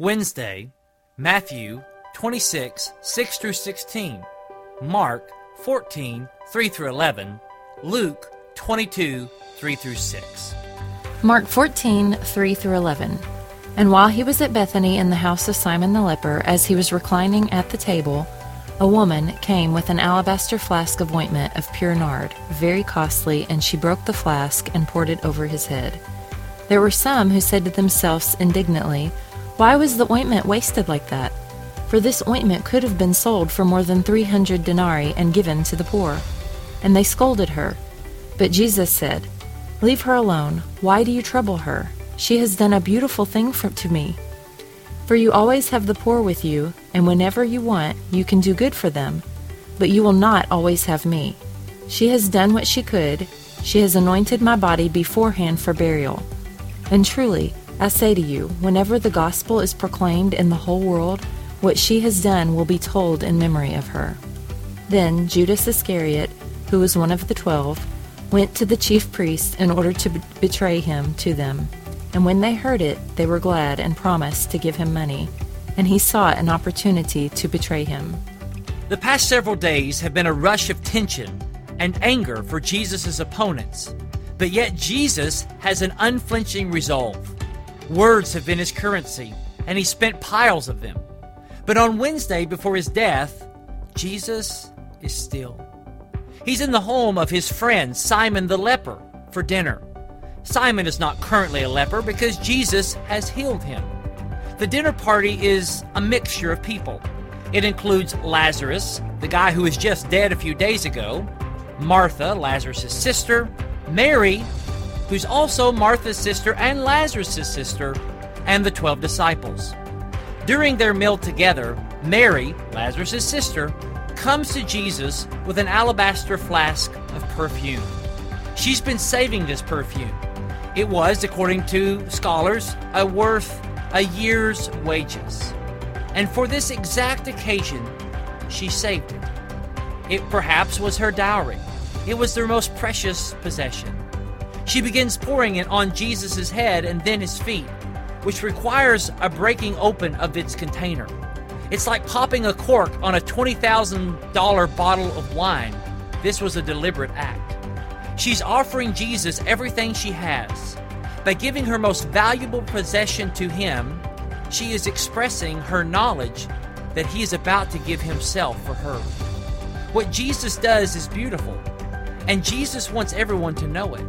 Wednesday, Matthew 26, 6 through 16, Mark 14, 3 through 11, Luke 22, 3 through 6. Mark 14, 3 through 11. And while he was at Bethany in the house of Simon the leper, as he was reclining at the table, a woman came with an alabaster flask of ointment of pure nard, very costly, and she broke the flask and poured it over his head. There were some who said to themselves indignantly, Why was the ointment wasted like that? For this ointment could have been sold for more than three hundred denarii and given to the poor. And they scolded her. But Jesus said, Leave her alone. Why do you trouble her? She has done a beautiful thing for, to me. For you always have the poor with you, and whenever you want, you can do good for them. But you will not always have me. She has done what she could. She has anointed my body beforehand for burial. And truly, I say to you, whenever the gospel is proclaimed in the whole world, what she has done will be told in memory of her. Then Judas Iscariot, who was one of the twelve, went to the chief priests in order to betray him to them. And when they heard it, they were glad and promised to give him money. And he sought an opportunity to betray him. The past several days have been a rush of tension and anger for Jesus' opponents, but yet Jesus has an unflinching resolve. Words have been his currency, and he spent piles of them. But on Wednesday, before his death, Jesus is still. He's in the home of his friend Simon the leper for dinner. Simon is not currently a leper because Jesus has healed him. The dinner party is a mixture of people. It includes Lazarus, the guy who was just dead a few days ago, Martha, Lazarus' sister, Mary, who's also Martha's sister and Lazarus' sister, and the 12 disciples. During their meal together, Mary, Lazarus' sister, comes to Jesus with an alabaster flask of perfume. She's been saving this perfume. It was, according to scholars, a worth a year's wages. And for this exact occasion, she saved it. It perhaps was her dowry. It was their most precious possession. She begins pouring it on Jesus' head and then his feet, which requires a breaking open of its container. It's like popping a cork on a $20,000 bottle of wine. This was a deliberate act. She's offering Jesus everything she has. By giving her most valuable possession to him, she is expressing her knowledge that he is about to give himself for her. What Jesus does is beautiful, and Jesus wants everyone to know it.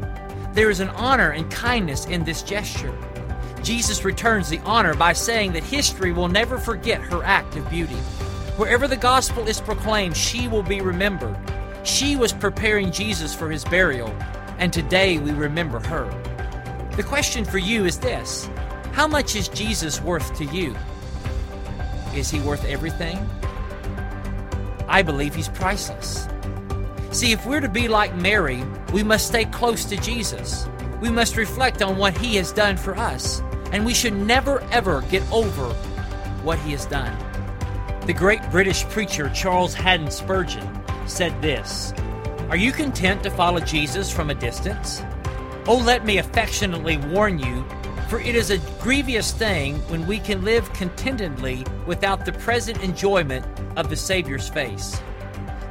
There is an honor and kindness in this gesture. Jesus returns the honor by saying that history will never forget her act of beauty. Wherever the gospel is proclaimed, she will be remembered. She was preparing Jesus for his burial, and today we remember her. The question for you is this How much is Jesus worth to you? Is he worth everything? I believe he's priceless. See, if we're to be like Mary, we must stay close to Jesus. We must reflect on what he has done for us, and we should never ever get over what he has done. The great British preacher Charles Haddon Spurgeon said this Are you content to follow Jesus from a distance? Oh, let me affectionately warn you, for it is a grievous thing when we can live contentedly without the present enjoyment of the Savior's face.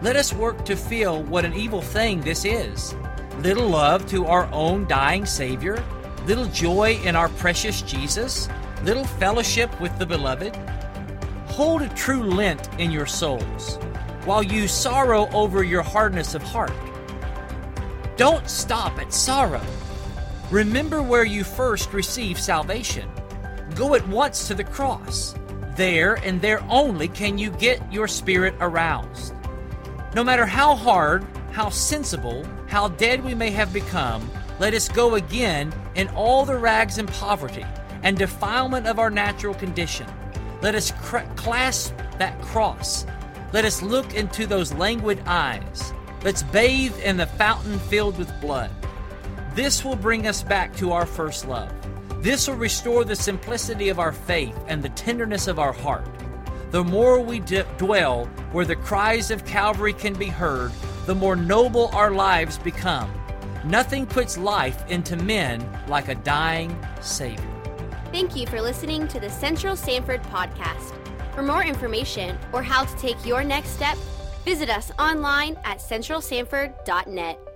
Let us work to feel what an evil thing this is. Little love to our own dying Savior, little joy in our precious Jesus, little fellowship with the Beloved. Hold a true Lent in your souls while you sorrow over your hardness of heart. Don't stop at sorrow. Remember where you first received salvation. Go at once to the cross. There and there only can you get your spirit aroused. No matter how hard, how sensible, how dead we may have become, let us go again in all the rags and poverty and defilement of our natural condition. Let us cr- clasp that cross let us look into those languid eyes. Let's bathe in the fountain filled with blood. This will bring us back to our first love. This will restore the simplicity of our faith and the tenderness of our heart. The more we d- dwell where the cries of Calvary can be heard, the more noble our lives become. Nothing puts life into men like a dying Savior. Thank you for listening to the Central Sanford podcast. For more information or how to take your next step, visit us online at centralsanford.net.